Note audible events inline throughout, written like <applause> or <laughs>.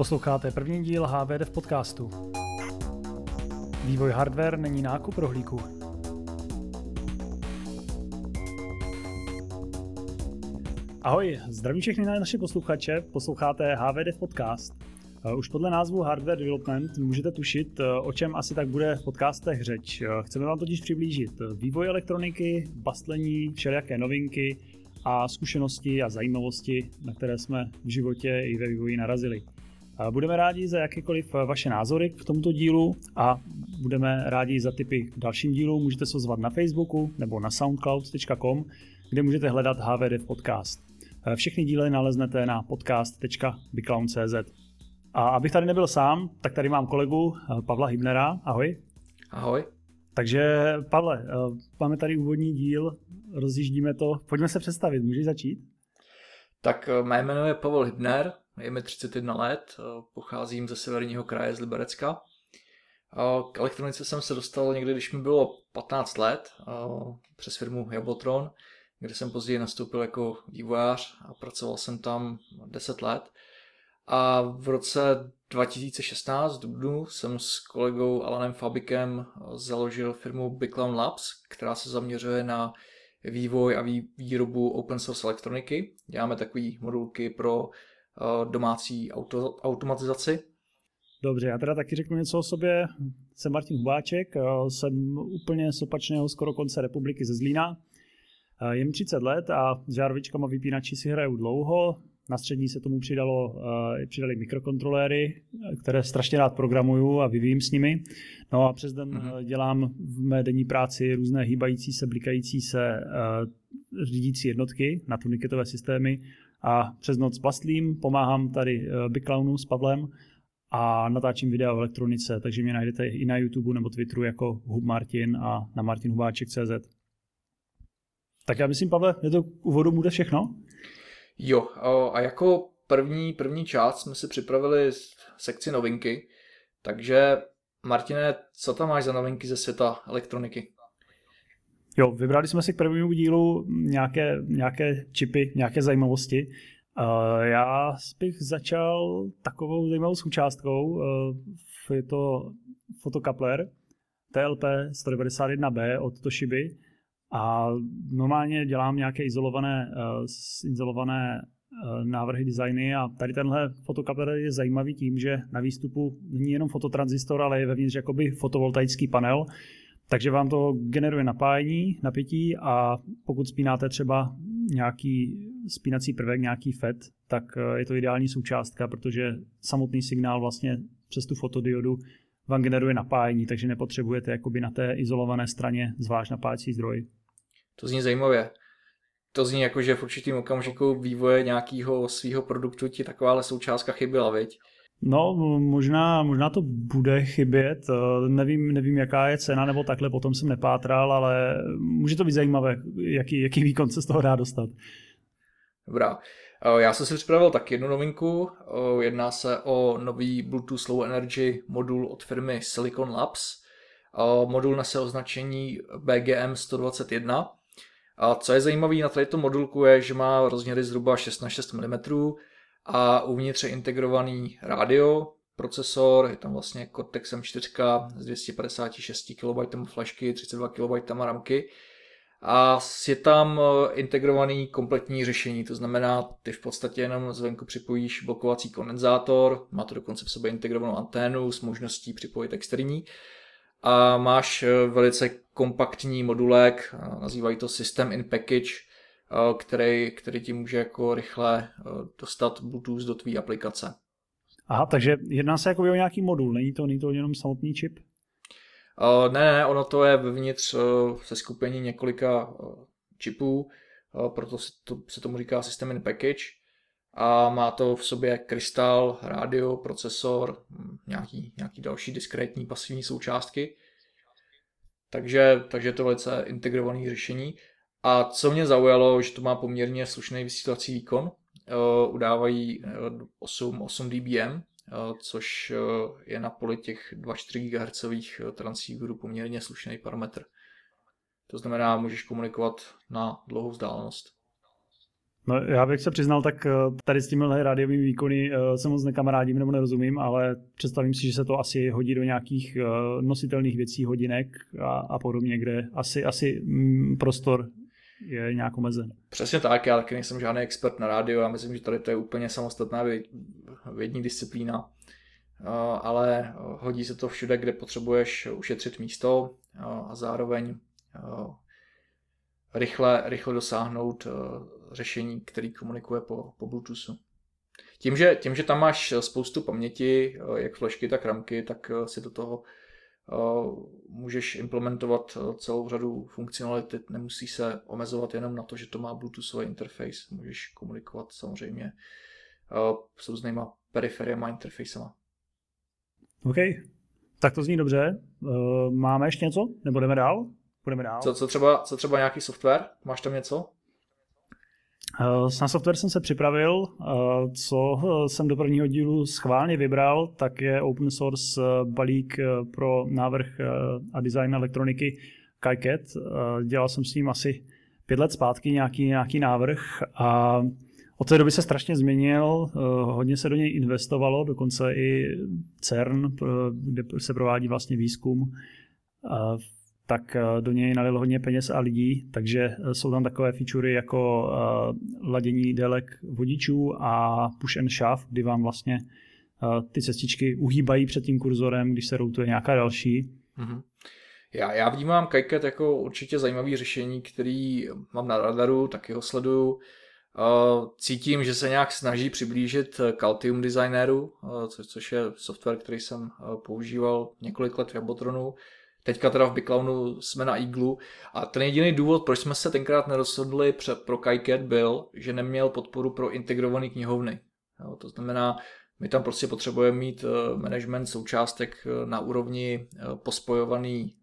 Posloucháte první díl HVD podcastu. Vývoj hardware není nákup rohlíku. Ahoj, zdravím všechny naše posluchače, posloucháte HVD podcast. Eh, už podle názvu Hardware Development můžete tušit, eh, o čem asi tak bude v podcastech řeč. Eh, chceme vám totiž přiblížit vývoj elektroniky, bastlení, všelijaké novinky a zkušenosti a zajímavosti, na které jsme v životě i ve vývoji narazili. Budeme rádi za jakékoliv vaše názory k tomuto dílu a budeme rádi za tipy k dalším dílům. Můžete se ozvat na Facebooku nebo na soundcloud.com, kde můžete hledat HVD podcast. Všechny díly naleznete na podcast.biclown.cz. A abych tady nebyl sám, tak tady mám kolegu eh, Pavla Hybnera. Ahoj. Ahoj. Takže Pavle, eh, máme tady úvodní díl, rozjíždíme to. Pojďme se představit, můžeš začít? Tak eh, mé jméno je Pavel Hybner, je mi 31 let, pocházím ze severního kraje z Liberecka. K elektronice jsem se dostal někdy, když mi bylo 15 let, přes firmu Jablotron, kde jsem později nastoupil jako vývojář a pracoval jsem tam 10 let. A v roce 2016 v Dubnu jsem s kolegou Alanem Fabikem založil firmu Biclown Labs, která se zaměřuje na vývoj a výrobu open source elektroniky. Děláme takové modulky pro eh, domácí auto, automatizaci. Dobře, já teda taky řeknu něco o sobě. Jsem Martin Hubáček, eh, jsem úplně z opačného skoro konce republiky ze Zlína. Eh, je mi 30 let a s žárovičkama vypínači si hraju dlouho. Na střední se tomu přidalo, přidali mikrokontroléry, které strašně rád programuju a vyvíjím s nimi. No a přes den uh-huh. dělám v mé denní práci různé hýbající se, blikající se řídící jednotky na turniketové systémy a přes noc bastlím, pomáhám tady Big Clownu s Pavlem a natáčím videa v elektronice, takže mě najdete i na YouTube nebo Twitteru jako Hub Martin a na martinhubáček.cz. Tak já myslím, Pavle, je to úvodu bude všechno? Jo, a jako první, první část jsme si připravili sekci novinky, takže Martine, co tam máš za novinky ze světa elektroniky? Jo, vybrali jsme si k prvnímu dílu nějaké, nějaké čipy, nějaké zajímavosti. Uh, já bych začal takovou zajímavou součástkou. Uh, je to fotokapler TLP 191B od Toshiby a normálně dělám nějaké izolované, uh, izolované návrhy designy a tady tenhle fotokapel je zajímavý tím, že na výstupu není jenom fototransistor, ale je vevnitř jakoby fotovoltaický panel, takže vám to generuje napájení, napětí a pokud spínáte třeba nějaký spínací prvek, nějaký FET, tak uh, je to ideální součástka, protože samotný signál vlastně přes tu fotodiodu vám generuje napájení, takže nepotřebujete jakoby na té izolované straně zvlášť napájecí zdroj. To zní zajímavě. To zní jako, že v určitým okamžiku vývoje nějakého svého produktu ti takováhle součástka chyběla, viď? No, možná, možná to bude chybět. Eh, nevím, nevím, jaká je cena, nebo takhle, potom jsem nepátral, ale může to být zajímavé, jaký, jaký výkon se z toho dá dostat. Dobrá. Eh, já jsem si připravil tak jednu novinku. Eh, jedná se o nový Bluetooth Low Energy modul od firmy Silicon Labs. Modul nese označení BGM 121 a co je zajímavé na této modulku je, že má rozměry zhruba 6 na 6 mm a uvnitř je integrovaný rádio, procesor, je tam vlastně Cortex M4 s 256 KB flashky, 32 KB ramky. A je tam eh, integrovaný kompletní řešení, to znamená, ty v podstatě jenom zvenku připojíš blokovací kondenzátor, má to dokonce v sobě integrovanou anténu s možností připojit externí. A máš eh, velice kompaktní modulek, nazývají to System in Package, eh, který, který ti může jako rychle eh, dostat Bluetooth do tvé aplikace. Aha, takže jedná se jako o nějaký modul, není to, není to jenom samotný čip? Uh, ne, ne, ono to je vevnitř uh, se skupení několika uh, čipů, proto se, to, se tomu říká System in Package a má to v sobě krystal, rádio, procesor, hm, nějaký, nějaký další diskrétní pasivní součástky. Takže, takže je to velice integrované řešení. A co mě zaujalo, že to má poměrně slušný vysílací výkon. Uh, udávají 8, 8 dBm, uh, což je na poli těch 2,4 GHz transceiverů poměrně slušný parametr. To znamená, můžeš komunikovat na dlouhou vzdálenost. No, já bych se přiznal, tak eh, tady s těmihle rádiovými výkony se moc nekamarádím nebo nerozumím, ale představím si, že se to asi hodí do nějakých nositelných věcí, hodinek a, a podobně, kde asi, asi mm, prostor je nějak omezen. Přesně tak, já taky nejsem žádný expert na rádio, já myslím, že tady to je úplně samostatná vědní disciplína, uh, ale hodí se to všude, kde potřebuješ ušetřit místo a zároveň rychle, rychle dosáhnout řešení, který komunikuje po, po Bluetoothu. Tím že, tím, že tam máš spoustu paměti, eh, jak flashky, tak ramky, tak eh, si do toho eh, můžeš implementovat celou řadu funkcionality, nemusí se omezovat jenom na to, že to má Bluetoothový interface, můžeš komunikovat samozřejmě s různýma periferiema interfacema. OK, tak to zní dobře. Máme ještě něco? Nebo jdeme dál? Půjdeme dál. Co, co, třeba, co třeba nějaký software? Máš tam něco? Na software jsem se připravil. Co jsem do prvního dílu schválně vybral, tak je open source balík pro návrh a design elektroniky KiCat. Dělal jsem s ním asi pět let zpátky nějaký, nějaký návrh a od té doby se strašně změnil, hodně se do něj investovalo, dokonce i CERN, kde se provádí vlastně výzkum tak eh, do něj nalil hodně peněz a lidí, takže eh, jsou tam takové featurey jako uh, ladění délek vodičů a push and shove, kdy vám vlastně ty cestičky uhýbají před tím kurzorem, když se routuje nějaká další. Mm-hmm. Já, já vnímám KiCat jako určitě zajímavý řešení, který mám na radaru, taky ho sleduju. Cítím, že se nějak snaží přiblížit Caltium Designeru, co, což je software, který jsem používal několik let v Jabotronu. Teďka teda v Biclownu jsme na Eagle a ten jediný důvod, proč jsme se tenkrát nerozhodli pro KiCat byl, že neměl podporu pro integrované knihovny. Jo, to znamená, my tam prostě potřebujeme mít eh, management součástek eh, na úrovni eh, pospojovaný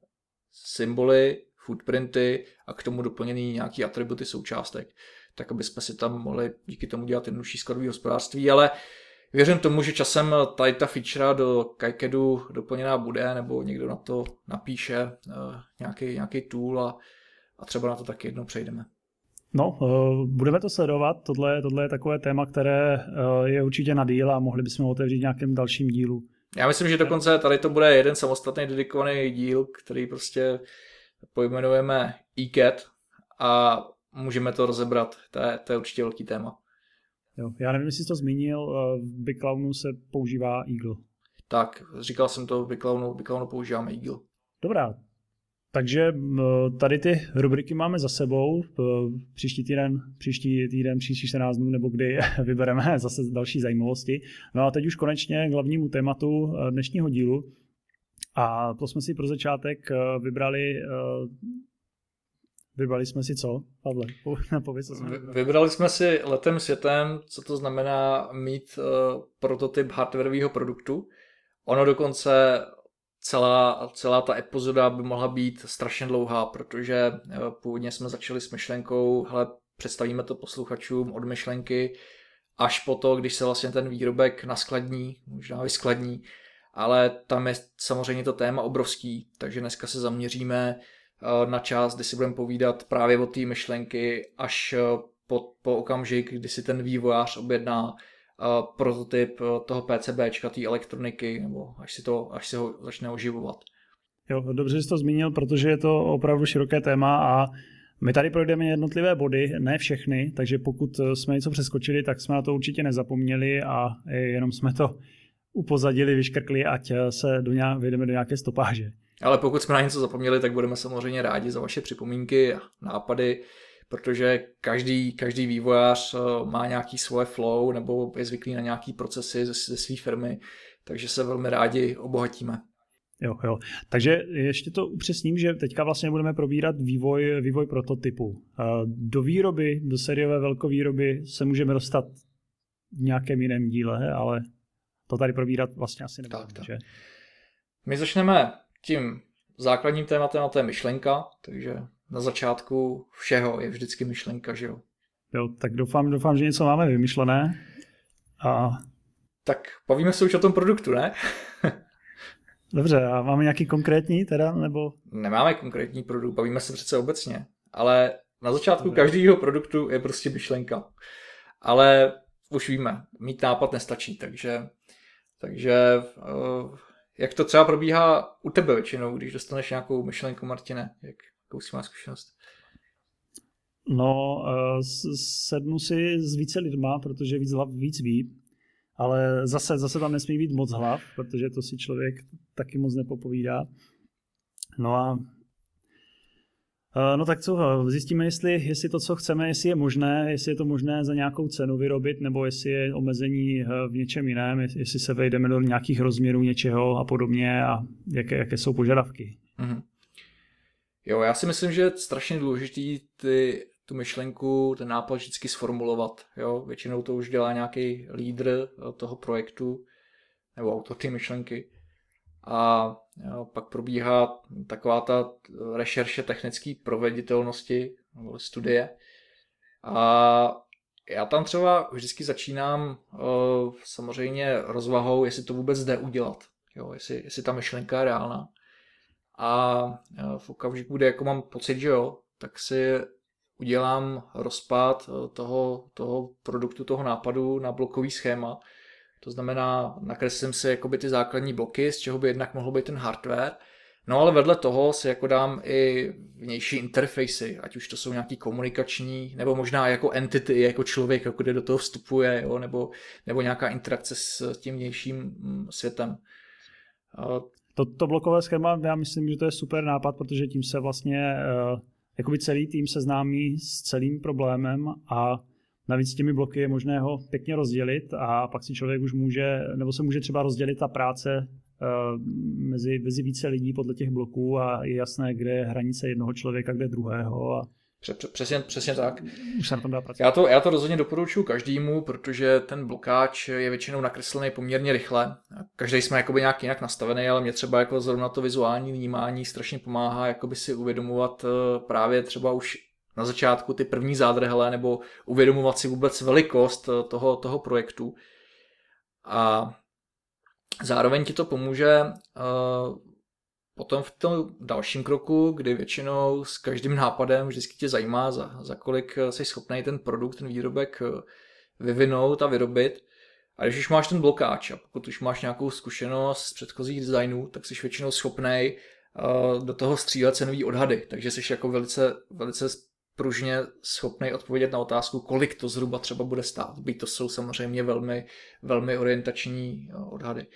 symboly, footprinty a k tomu doplněný nějaký atributy součástek, tak aby jsme si tam mohli díky tomu dělat jednodušší skladové hospodářství, ale uh, Věřím tomu, že časem tady ta feature do KiCadu doplněná bude, nebo někdo na to napíše uh, nějaký, nějaký tool a, a třeba na to taky jednou přejdeme. No, uh, budeme to sledovat. Tohle, tohle je takové téma, které uh, je určitě na díl a mohli bychom otevřít nějakém dalším dílu. Já myslím, že dokonce tady to bude jeden samostatný dedikovaný díl, který prostě pojmenujeme eCat a můžeme to rozebrat. To je, to je určitě velký téma. Jo, já nevím, jestli jsi to zmínil, v BigClownu se používá Eagle. Tak, říkal jsem to v BigClownu, v BigClownu používáme Eagle. Dobrá, takže tady ty rubriky máme za sebou. Příští týden, příští týden, příští 14 dnů, nebo kdy <laughs> vybereme zase další zajímavosti. No a teď už konečně k hlavnímu tématu eh, dnešního dílu. A to jsme si pro začátek eh, vybrali eh, Vybrali jsme si co, Pavle? <laughs> Pověz, co jsme vybrali. jsme si letem světem, co to znamená mít uh, prototyp hardwareového produktu. Ono dokonce celá, celá ta epizoda by mohla být strašně dlouhá, protože uh, původně jsme začali s myšlenkou, hele, představíme to posluchačům od myšlenky až po to, když se vlastně ten výrobek naskladní, možná vyskladní, ale tam je samozřejmě to téma obrovský, takže dneska se zaměříme na čas, kdy si budeme povídat právě o té myšlenky až eh, po, po okamžik, kdy si ten vývojář objedná uh, prototyp toho PCBčka, té elektroniky, nebo až si, to, až si ho začne oživovat. Jo, dobře jsi to zmínil, protože je to opravdu široké téma a my tady projdeme jednotlivé body, ne všechny, takže pokud jsme něco přeskočili, tak jsme na to určitě nezapomněli a jenom jsme to upozadili, vyškrkli, ať se do nějak, vyjdeme do nějaké stopáže. Ale pokud jsme na něco zapomněli, tak budeme samozřejmě rádi za vaše připomínky a nápady, protože každý, každý vývojář eh, má nějaký svoje flow nebo je zvyklý na nějaký procesy ze, ze své firmy, takže se velmi rádi obohatíme. Jo, jo. Takže ještě to upřesním, že teďka vlastně budeme probírat vývoj, vývoj prototypu. Eh, do výroby, do sériové velkovýroby se můžeme dostat v nějakém jiném díle, ale to tady probírat vlastně asi nebudeme. Tak, tak. Že? My začneme tím základním tématem a to je myšlenka, takže na začátku všeho je vždycky myšlenka, že jo. Jo, tak doufám, doufám, že něco máme vymyšlené. A... Tak bavíme se už o tom produktu, ne? <laughs> Dobře, a máme nějaký konkrétní teda, nebo? Nemáme konkrétní produkt, bavíme se přece obecně, ale Na začátku každého produktu je prostě myšlenka. Ale už víme, mít nápad nestačí, takže, takže uh, jak to třeba probíhá u tebe většinou, když dostaneš nějakou myšlenku, Martine? Jak, jakou si má zkušenost? No, uh, sednu si s více lidma, protože víc hlav víc ví, ale zase, zase tam nesmí být moc hlav, protože to si člověk taky moc nepopovídá. No a No tak co, zjistíme, jestli, jestli to, co chceme, jestli je možné, jestli je to možné za nějakou cenu vyrobit, nebo jestli je omezení v něčem jiném, jestli se vejdeme do nějakých rozměrů něčeho a podobně a jaké, jaké jsou požadavky. Mm-hmm. Jo, já si myslím, že je strašně důležitý ty, tu myšlenku, ten nápad vždycky sformulovat. Jo? Většinou to už dělá nějaký lídr toho projektu nebo autor ty myšlenky a pak probíhá taková ta rešerše technické proveditelnosti nebo studie. A já tam třeba vždycky začínám uh, samozřejmě rozvahou, jestli to vůbec jde udělat, jo, jestli, jestli ta myšlenka je reálná. A uh, v okamžiku, kdy jako mám pocit, že jo, tak si udělám rozpad toho, toho produktu, toho nápadu na blokový schéma to znamená, nakreslím si jakoby ty základní bloky, z čeho by jednak mohl být ten hardware, No ale vedle toho si jako dám i vnější interfejsy, ať už to jsou nějaký komunikační, nebo možná jako entity, jako člověk, jako kde do toho vstupuje, jo, nebo, nebo nějaká interakce s tím vnějším mm, světem. To, to blokové schéma, já myslím, že to je super nápad, protože tím se vlastně uh, jakoby celý tým seznámí s celým problémem a Navíc těmi bloky je možné ho pěkně rozdělit a pak si člověk už může, nebo se může třeba rozdělit ta práce uh, mezi, mezi více lidí podle těch bloků a je jasné, kde je hranice jednoho člověka, kde druhého. A Přesně, přesně tak. Už se na tom dá pracovat. Já to, já to rozhodně doporučuji každému, protože ten blokáč je většinou nakreslený poměrně rychle. Každý jsme jakoby nějak jinak nastavený, ale mě třeba jako zrovna to vizuální vnímání strašně pomáhá jakoby si uvědomovat eh, právě třeba už na začátku ty první zádrhele nebo uvědomovat si vůbec velikost eh, toho, toho projektu. A zároveň ti to pomůže uh, potom v tom dalším kroku, kdy většinou s každým nápadem vždycky tě zajímá, za, za kolik jsi schopný ten produkt, ten výrobek eh, vyvinout a vyrobit. A když už máš ten blokáč a pokud už máš nějakou zkušenost z předchozích designů, tak jsi většinou schopný do toho střílet cenový odhady. Takže jsi jako velice, velice pružně schopný odpovědět na otázku, kolik to zhruba třeba bude stát. Byť to jsou samozřejmě velmi, velmi orientační odhady.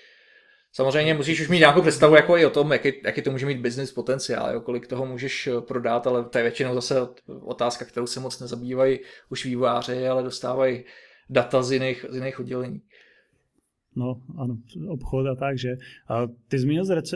Samozřejmě musíš už mít nějakou představu jako i o tom, jaký, jaký to může mít business potenciál, jo, kolik toho můžeš eh, prodat, ale to je většinou zase otázka, kterou se moc nezabývají už vývojáři, ale dostávají data z jiných, z jiných oddělení. No ano, obchod a tak, že. A ty zmínil z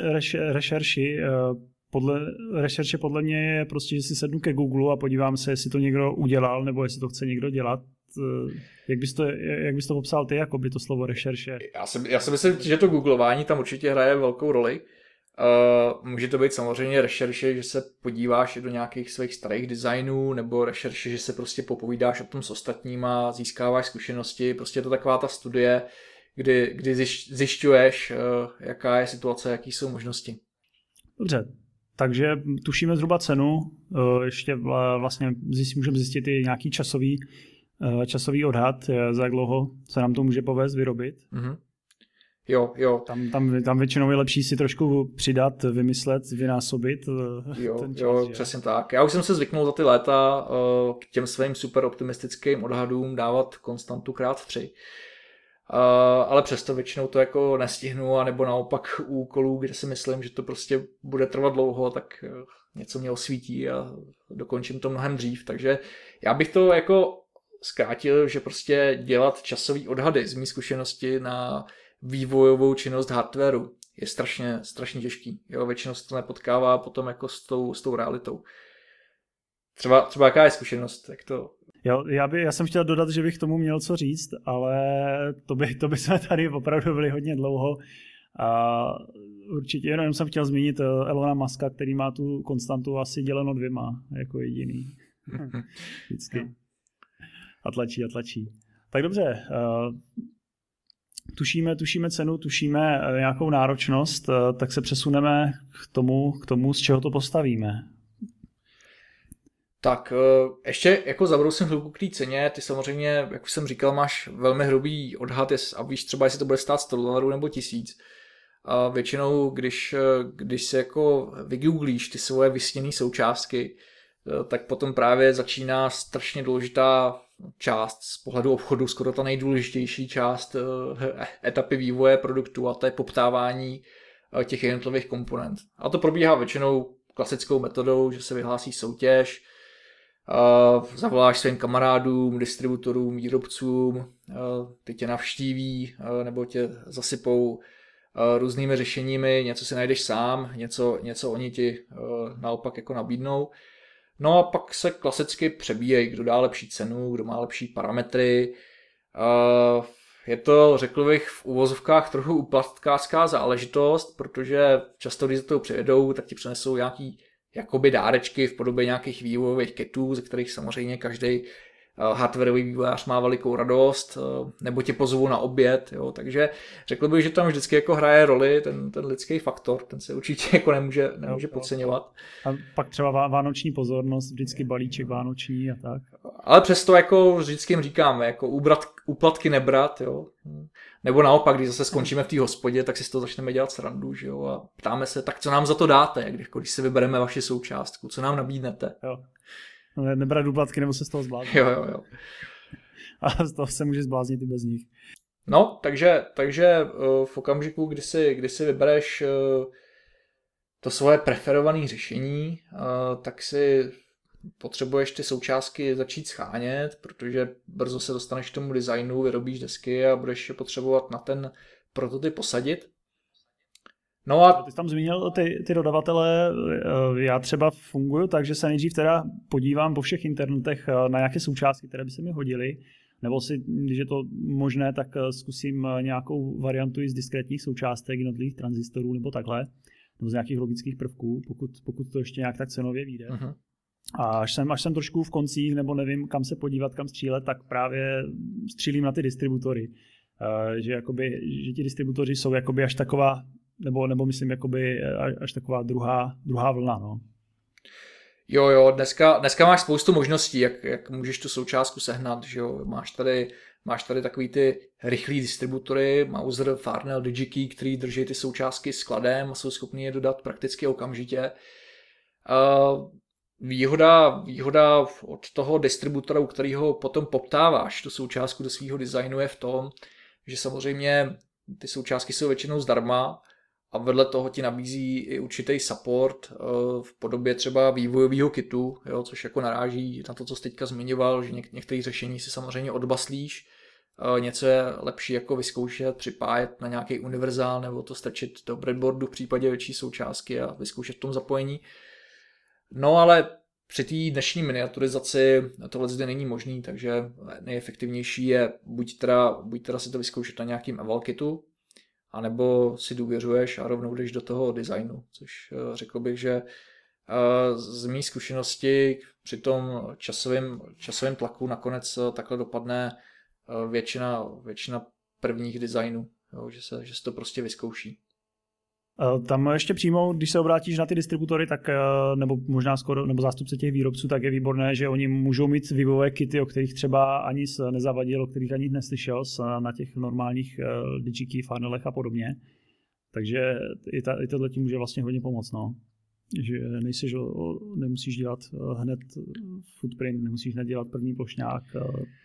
rešerši, eh, podle rešerše podle mě je prostě, že si sednu ke Google a podívám se, jestli to někdo udělal, nebo jestli to chce někdo dělat. Eh, jak bys to, jak bys to popsal ty, jako by to slovo rešerše? Já si, já si myslím, že to googlování tam určitě hraje velkou roli. Uh, může to být samozřejmě rešerše, že se podíváš do nějakých svých starých designů, nebo rešerše, že se prostě popovídáš o tom s ostatníma, získáváš zkušenosti, prostě je to taková ta studie, kdy, kdy zjišťuješ, uh, jaká je situace, jaký jsou možnosti. Dobře, takže tušíme zhruba cenu, eh, ještě vlastně můžeme zjistit i nějaký časový, eh, časový odhad, eh, za jak dlouho se nám to může povést vyrobit. Mm-hmm. Jo, jo. Tam, tam, tam většinou je lepší si trošku přidat, vymyslet, vynásobit jo, ten čas. Jo, že? přesně tak. Já už jsem se zvyknul za ty léta k těm svým super optimistickým odhadům dávat konstantu krát tři ale přesto většinou to jako nestihnu, anebo naopak u úkolů, kde si myslím, že to prostě bude trvat dlouho, tak eh, něco mě osvítí a dokončím to mnohem dřív. Takže já bych to jako zkrátil, že prostě dělat časový odhady z mý zkušenosti na vývojovou činnost hardwareu je strašně, strašně těžký. Jo, většinou se to nepotkává potom jako s tou, s tou realitou. Třeba, třeba jaká je zkušenost, jak to Jo, já, by, já jsem chtěl dodat, že bych tomu měl co říct, ale to by, to by jsme tady opravdu byli hodně dlouho. A určitě jenom jsem chtěl zmínit eh, Elona Muska, který má tu konstantu asi děleno dvěma jako jediný. <laughs> Vždycky. A tlačí a tlačí. Tak dobře, uh, tušíme, tušíme cenu, tušíme eh, nějakou náročnost, tak se přesuneme k tomu, k tomu, z čeho to postavíme. Tak eh, ještě jako zabrousím chvilku k té ceně, ty samozřejmě, jak už jsem říkal, máš velmi hrubý odhad a víš třeba, jestli to bude stát 100 dolarů nebo 1000. A většinou, když, eh, když se jako vygooglíš ty svoje vysněné součástky, eh, tak potom právě začíná strašně důležitá část z pohledu obchodu, skoro ta nejdůležitější část etapy vývoje produktu a to je poptávání těch jednotlivých komponent. A to probíhá většinou klasickou metodou, že se vyhlásí soutěž, zavoláš svým kamarádům, distributorům, výrobcům, ty tě navštíví nebo tě zasypou různými řešeními, něco si najdeš sám, něco, něco oni ti naopak jako nabídnou. No a pak se klasicky přebíjejí, kdo dá lepší cenu, kdo má lepší parametry. Je to, řekl bych, v uvozovkách trochu uplatkářská záležitost, protože často, když za to přijedou, tak ti přinesou nějaký jakoby dárečky v podobě nějakých vývojových kitů, ze kterých samozřejmě každý hardwareový vývojář má velikou radost, eh, nebo tě pozvu na oběd, jo, takže řekl bych, že tam vždycky jako hraje roli ten, ten lidský faktor, ten se určitě jako nemůže, nemůže podceňovat. A pak třeba vánoční pozornost, vždycky balíček vánoční a tak. Ale přesto jako vždycky jim říkáme, jako ubrat, úplatky nebrat, jo. Nebo naopak, když zase skončíme v té hospodě, tak si z toho začneme dělat srandu, že jo, a ptáme se, tak co nám za to dáte, když, když si vybereme vaši součástku, co nám nabídnete. Jo. No, nebrat úplatky nebo se z toho zbláznit. Jo, jo, jo. A z toho se může zbláznit i bez nich. No, takže, takže uh, v okamžiku, kdy si, kdy si vybereš uh, to svoje preferované řešení, uh, tak si potřebuješ ty součástky začít schánět, protože brzo se dostaneš k tomu designu, vyrobíš desky a budeš je potřebovat na ten prototyp posadit. No a... Ty jsi tam zmínil ty, ty dodavatele, eh, já třeba funguju tak, že se nejdřív teda podívám po všech internetech eh, na nějaké součástky, které by se mi hodily, nebo si, když je to možné, tak eh, zkusím nějakou variantu i z diskrétních součástek jednotlivých tranzistorů nebo takhle, nebo z nějakých logických prvků, pokud, pokud to ještě nějak tak cenově vyjde. Uh-huh. A až jsem, až jsem trošku v koncích, nebo nevím, kam se podívat, kam střílet, tak právě střílím na ty distributory. Uh, že, jakoby, že ti distributoři jsou jakoby až taková nebo, nebo myslím jakoby až taková druhá, druhá vlna, no. Jo, jo, dneska, dneska máš spoustu možností, jak, jak můžeš tu součástku sehnat, že jo, máš tady, máš tady takový ty rychlý distributory, Mauser, Farnell, DigiKey, který drží ty součástky skladem a jsou schopni je dodat prakticky okamžitě. Uh, výhoda, výhoda od toho distributora, u kterého potom poptáváš tu součástku do svého designu je v tom, že samozřejmě ty součástky jsou většinou zdarma, a vedle toho ti nabízí i určitý support eh, v podobě třeba vývojového kitu, jo, což jako naráží na to, co jsi teďka zmiňoval, že něk- některé řešení si samozřejmě odbaslíš, eh, něco je lepší jako vyzkoušet, připájet na nějaký univerzál nebo to strčit do breadboardu v případě větší součástky a vyzkoušet v tom zapojení. No ale při té dnešní miniaturizaci tohle zde není možný, takže nejefektivnější je buď teda, buď teda si to vyzkoušet na nějakým eval kitu, anebo si důvěřuješ a rovnou jdeš do toho designu, což eh, řekl bych, že eh, z mý zkušenosti při tom časovém, časovém tlaku nakonec eh, takhle dopadne většina, většina prvních designů, jo, že, se, že se to prostě vyzkouší. Tam ještě přímo, když se obrátíš na ty distributory, tak, nebo možná skoro, nebo zástupce těch výrobců, tak je výborné, že oni můžou mít vývojové kity, o kterých třeba ani nezavadil, o kterých ani neslyšel na těch normálních DigiKey, funnelech a podobně. Takže i, ta, i tohle ti může vlastně hodně pomoct. No. Že nejsi, že nemusíš dělat hned footprint, nemusíš hned dělat první plošňák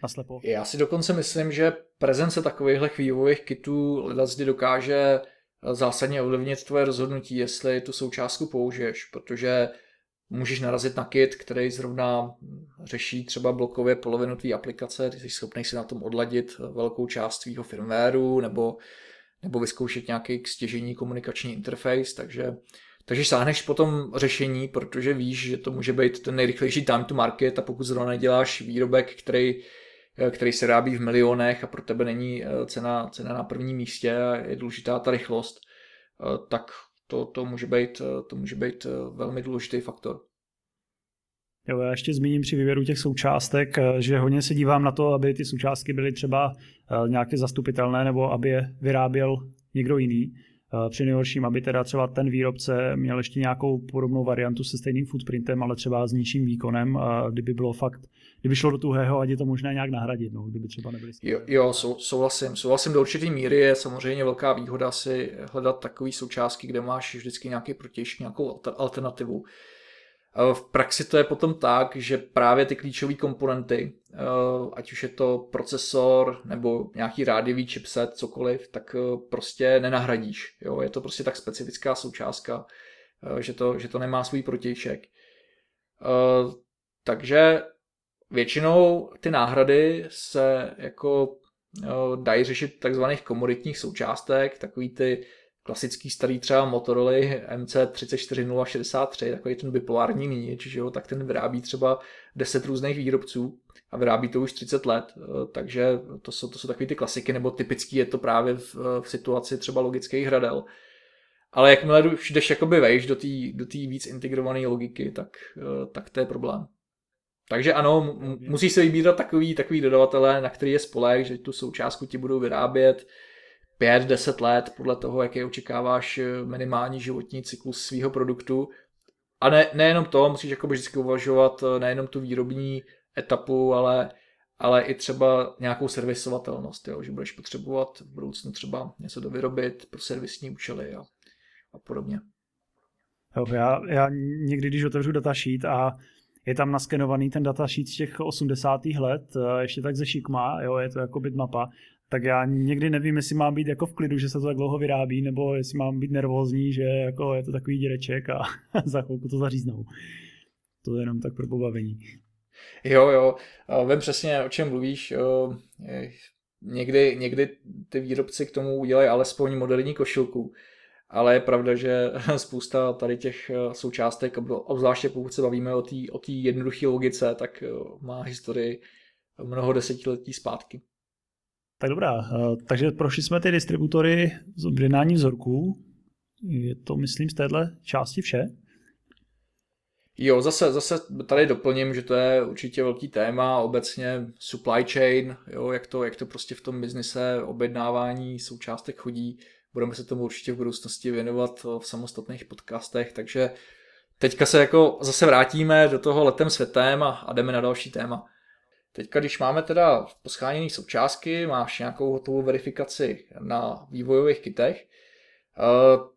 na slepo. Já si dokonce myslím, že prezence takovýchhle vývojových kitů zde dokáže zásadně ovlivnit tvoje rozhodnutí, jestli tu součástku použiješ, protože můžeš narazit na kit, který zrovna řeší třeba blokově polovinu tvý aplikace, ty jsi schopný si na tom odladit velkou část tvýho firmwareu nebo, nebo vyzkoušet nějaký stěžení komunikační interface, takže takže sáhneš potom řešení, protože víš, že to může být ten nejrychlejší time to market a pokud zrovna neděláš výrobek, který který se rábí v milionech a pro tebe není eh, cena, cena na prvním místě a je důležitá ta rychlost, eh, tak to, to, může být, to může být velmi důležitý faktor. Jo, já ještě zmíním při výběru těch součástek, že hodně se dívám na to, aby ty součástky byly třeba nějaké zastupitelné nebo aby je vyráběl někdo jiný. Při nejhorším, aby teda třeba ten výrobce měl ještě nějakou podobnou variantu se stejným footprintem, ale třeba s nižším výkonem, kdyby bylo fakt, kdyby šlo do tuhého, ať je to možné nějak nahradit, no, kdyby třeba nebyly Jo, jo sou, souhlasím. Souhlasím do určité míry je samozřejmě velká výhoda si hledat takové součástky, kde máš vždycky nějaký protějšek, nějakou alternativu. V praxi to je potom tak, že právě ty klíčové komponenty, eh, ať už je to procesor nebo nějaký rádiový chipset, cokoliv, tak eh, prostě nenahradíš. Jo? Je to prostě tak specifická součástka, eh, že to, že to nemá svůj protějšek. Takže většinou ty náhrady se jako dají řešit takzvaných komoditních součástek, takový ty klasický starý třeba Motorola MC34063, takový ten bipolární míč, že jo, tak ten vyrábí třeba 10 různých výrobců a vyrábí to už 30 let, eh, takže to jsou, to jsou takové ty klasiky, nebo typický je to právě v, v situaci třeba logických hradel. Ale jakmile už jdeš jakoby vejš do té do tý víc integrované logiky, tak, eh, tak to je problém. Takže ano, musíš se vybírat takový, takový dodavatele, na který je spolek, že tu součástku ti budou vyrábět, 5-10 let podle toho, jaký očekáváš eh, minimální životní cyklus svého produktu. A ne, nejenom to, musíš jako vždycky uvažovat eh, nejenom tu výrobní etapu, ale, ale i třeba nějakou servisovatelnost, jo, že budeš potřebovat v budoucnu třeba něco dovyrobit pro servisní účely a, a podobně. Jo, já, já někdy, když otevřu datasheet a je tam naskenovaný ten datasheet z těch 80. let, eh, ještě tak ze šikma, jo, je to jako bitmapa, tak já někdy nevím, jestli mám být jako v klidu, že se to tak dlouho vyrábí, nebo jestli mám být nervózní, že jako je to takový dědeček a <laughs> za chvilku to zaříznou. To je jenom tak pro pobavení. Jo, jo, vím přesně, o čem mluvíš. Někdy, někdy ty výrobci k tomu udělají alespoň moderní košilku, ale je pravda, že <laughs> spousta tady těch součástek, obzvláště pokud se bavíme o té o jednoduché logice, tak má historii mnoho desetiletí zpátky. Tak dobrá, eh, takže prošli jsme ty distributory z objednání vzorků. Je to, myslím, z téhle části vše? Jo, zase, zase tady doplním, že to je určitě velký téma, obecně supply chain, jo, jak, to, jak to prostě v tom biznise objednávání součástek chodí. Budeme se tomu určitě v budoucnosti věnovat v samostatných podcastech, takže teďka se jako zase vrátíme do toho letem světem a, a jdeme na další téma. Teďka, když máme teda poscháněné součástky, máš nějakou hotovou verifikaci na vývojových kitech, eh,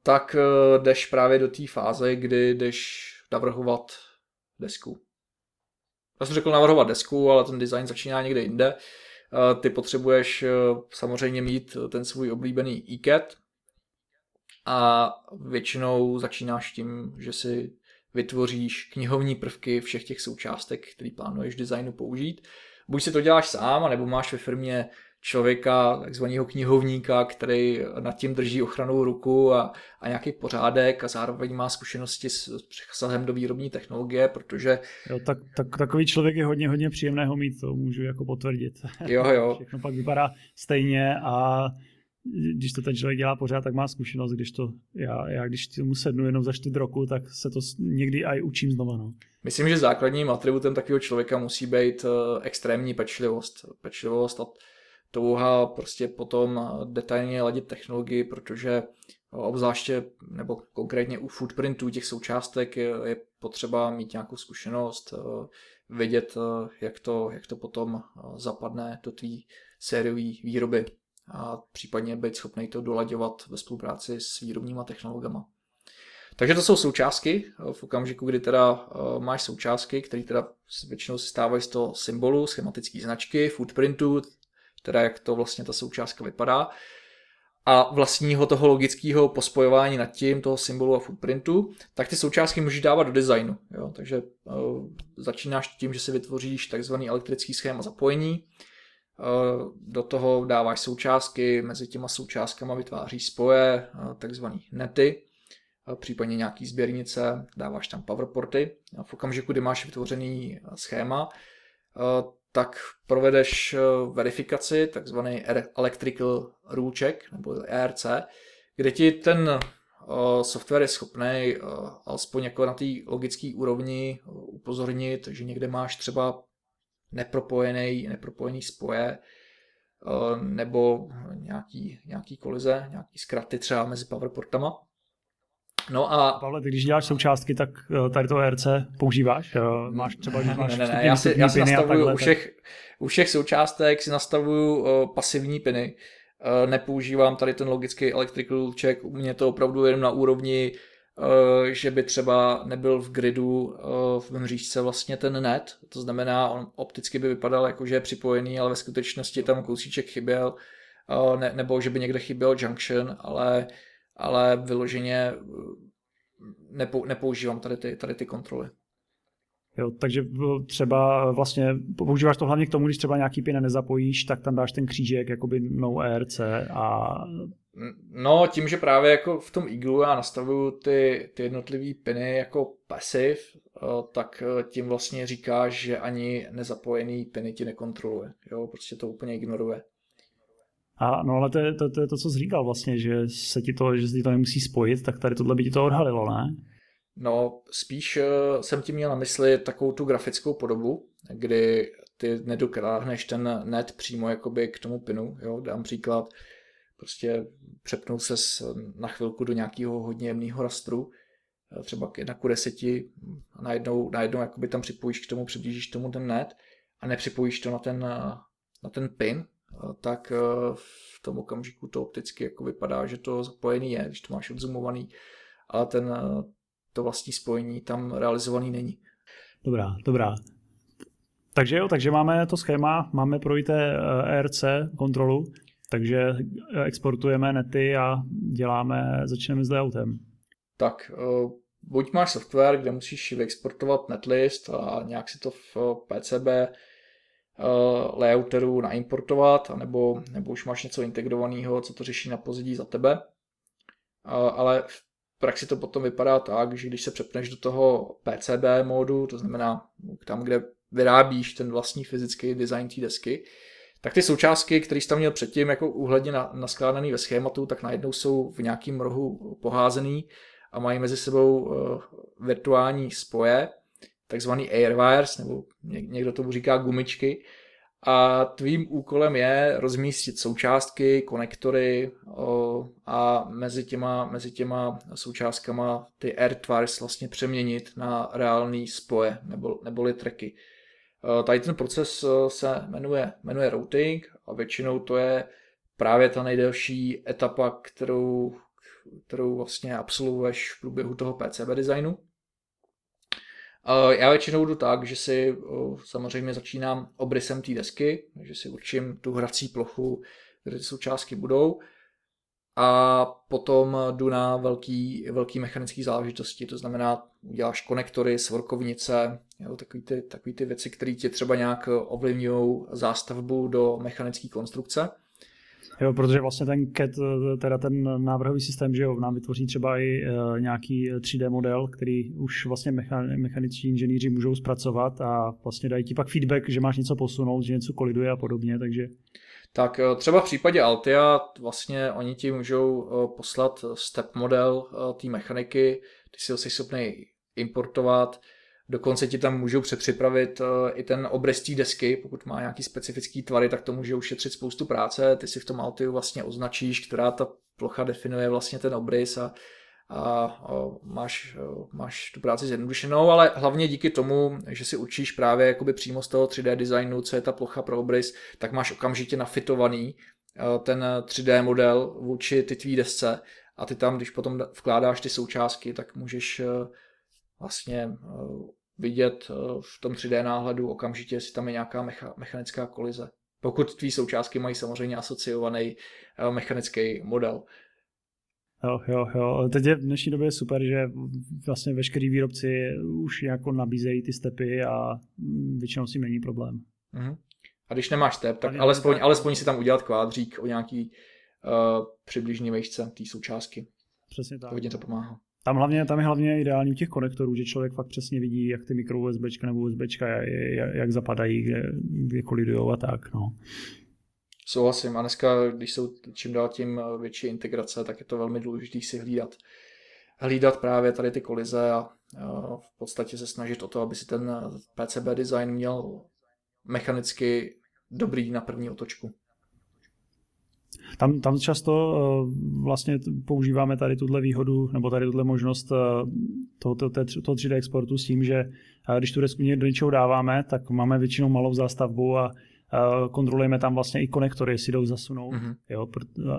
tak eh, jdeš právě do té fáze, kdy jdeš navrhovat desku. Já jsem řekl navrhovat desku, ale ten design začíná někde jinde. Eh, ty potřebuješ samozřejmě mít ten svůj oblíbený e-cat a většinou začínáš tím, že si vytvoříš knihovní prvky všech těch součástek, který plánuješ designu použít. Buď si to děláš sám, nebo máš ve firmě člověka, takzvaného knihovníka, který nad tím drží ochranou ruku a, a nějaký pořádek a zároveň má zkušenosti s, s přesahem do výrobní technologie, protože... Jo, tak, tak, takový člověk je hodně, hodně příjemného mít, to můžu jako potvrdit. Jo, jo. <laughs> Všechno pak vypadá stejně a když to ten člověk dělá pořád, tak má zkušenost, když to, já, já když tomu sednu jenom za čtvrt roku, tak se to někdy i učím znova. No. Myslím, že základním atributem takového člověka musí být uh, extrémní pečlivost. Pečlivost a touha prostě potom eh, detailně ladit technologii, protože obzvláště nebo konkrétně u footprintů těch součástek je, potřeba mít nějakou zkušenost, vědět, jak to, jak to potom zapadne do tvý sériové výroby a případně být schopný to dolaďovat ve spolupráci s výrobníma technologama. Takže to jsou součástky v okamžiku, kdy teda eh, máš součástky, které teda většinou se stávají z toho symbolu, schematické značky, footprintu, teda jak to vlastně ta součástka vypadá, a vlastního toho logického pospojování nad tím, toho symbolu a footprintu, tak ty součástky můžeš dávat do designu. Jo? Takže uh, začínáš tím, že si vytvoříš takzvaný elektrický schéma zapojení, Eh, do toho dáváš součástky, mezi těma součástkama vytváříš spoje, eh, takzvané nety, eh, případně nějaký sběrnice, dáváš tam powerporty. V okamžiku, kdy máš vytvořený schéma, tak provedeš verifikaci, takzvaný Electrical Rule Check, nebo ERC, kde ti ten software je schopný alespoň jako na té logické úrovni upozornit, že někde máš třeba nepropojený, nepropojený spoje, nebo nějaký, nějaký kolize, nějaký zkraty třeba mezi powerportama. No a... Pavle, ty když děláš součástky, tak tady to ERC používáš? Máš třeba, že máš ne, ne, ne, já si, já si nastavuju u všech, u všech součástek si nastavuju pasivní piny. Nepoužívám tady ten logický electrical check, u mě to opravdu jenom na úrovni že by třeba nebyl v gridu uh, v mřížce vlastně ten net, to znamená, on opticky by vypadal jako, že je připojený, ale ve skutečnosti tam kousíček chyběl, uh, ne, nebo že by někde chyběl junction, ale ale vyloženě eh, nepou, nepoužívám tady ty, tady ty kontroly. Jo, takže eh, třeba vlastně používáš to hlavně k tomu, když třeba nějaký pin nezapojíš, tak tam dáš ten křížek, jakoby no ERC a... No, tím, že právě jako v tom Eagle já nastavuju ty, ty jednotlivý piny jako passive, eh, tak tím vlastně říkáš, že ani nezapojený piny ti nekontroluje. Jo, prostě to úplně ignoruje. A no ale to je to, to, je to co jsi říkal vlastně, že se ti to, že se ti to nemusí spojit, tak tady tohle by ti to odhalilo, ne? No, spíš uh, jsem ti měl na mysli takovou tu grafickou podobu, kdy ty nedokráhneš ten net přímo jakoby k tomu pinu, jo, dám příklad, prostě přepnou se na chvilku do nějakého hodně jemného rastru, eh, třeba k 1 ku 10 a najednou, najednou jakoby tam připojíš k tomu, přiblížíš tomu ten net a nepřipojíš to na ten, eh, na ten pin, tak eh, v tom okamžiku to opticky jako vypadá, že to zapojený je, když to máš odzumovaný, ale ten, eh, to vlastní spojení tam realizovaný není. Dobrá, dobrá. Takže jo, takže máme to schéma, máme projité ERC kontrolu, takže exportujeme nety a děláme, začneme s layoutem. Tak, eh, buď máš software, kde musíš vyexportovat netlist a nějak si to v PCB layouterů naimportovat, anebo, nebo už máš něco integrovaného, co to řeší na pozadí za tebe. Ale v praxi to potom vypadá tak, že když se přepneš do toho PCB módu, to znamená tam, kde vyrábíš ten vlastní fyzický design té desky, tak ty součástky, které jsi tam měl předtím jako úhledně naskládaný ve schématu, tak najednou jsou v nějakém rohu poházený a mají mezi sebou uh, virtuální spoje, takzvaný airwires, nebo někdo tomu říká gumičky. A tvým úkolem je rozmístit součástky, konektory a mezi těma, mezi těma součástkama ty airwires vlastně přeměnit na reální spoje nebo, neboli tracky. Tady ten proces se jmenuje, jmenuje routing a většinou to je právě ta nejdelší etapa, kterou, kterou vlastně absolvuješ v průběhu toho PCB designu. Já většinou jdu tak, že si samozřejmě začínám obrysem té desky, že si určím tu hrací plochu, kde ty součástky budou a potom jdu na velký, velký mechanický záležitosti, to znamená uděláš konektory, svorkovnice, jo, takový, ty, takový ty věci, které ti třeba nějak ovlivňují zástavbu do mechanické konstrukce. Jo, protože vlastně ten CAT, teda ten návrhový systém, že jo, nám vytvoří třeba i uh, nějaký 3D model, který už vlastně mechan, mechaniční inženýři můžou zpracovat a vlastně dají ti pak feedback, že máš něco posunout, že něco koliduje a podobně, takže... Tak eh, třeba v případě Altia vlastně oni ti můžou eh, poslat step model té mechaniky, ty si ho jsi schopný importovat, Dokonce ti tam můžou přepřipravit eh, i ten obrys té desky, pokud má nějaký specifický tvary, tak to může ušetřit spoustu práce. Ty si v tom Altiu vlastně označíš, která ta plocha definuje vlastně ten obrys a, a, a máš, máš tu práci zjednodušenou, ale hlavně díky tomu, že si učíš právě jakoby přímo z toho 3D designu, co je ta plocha pro obrys, tak máš okamžitě nafitovaný eh, ten 3D model vůči ty tvý desce a ty tam, když potom vkládáš ty součástky, tak můžeš eh, vlastně vidět eh, v tom 3D náhledu okamžitě, jestli tam je nějaká mecha, mechanická kolize. Pokud tvý součástky mají samozřejmě asociovaný eh, mechanický model. Jo, jo, jo. Teď je v dnešní době super, že vlastně veškerý výrobci už jako nabízejí ty stepy a mm, většinou s tím není problém. Uh-huh. A když nemáš step, tak alespoň, alespoň si tam udělat kvádřík o nějaký uh, přibližný vejšce té součástky. Přesně tak. To hodně to pomáhá. Tam, hlavně, tam je hlavně ideální u těch konektorů, že člověk fakt přesně vidí, jak ty mikro USB nebo USB, jak zapadají, kde, kde kolidujou a tak. No. Souhlasím. A dneska, když jsou čím dál tím větší integrace, tak je to velmi důležité si hlídat. Hlídat právě tady ty kolize a v podstatě se snažit o to, aby si ten PCB design měl mechanicky dobrý na první otočku. Tam, tam často uh, vlastně používáme tady tuhle výhodu, nebo tady tuhle možnost uh, toho, toho, toho 3D exportu s tím, že uh, když tu desku do něčeho dáváme, tak máme většinou malou zástavbu a kontrolujeme tam vlastně i konektory, jestli jdou zasunout. Mm-hmm. Jo,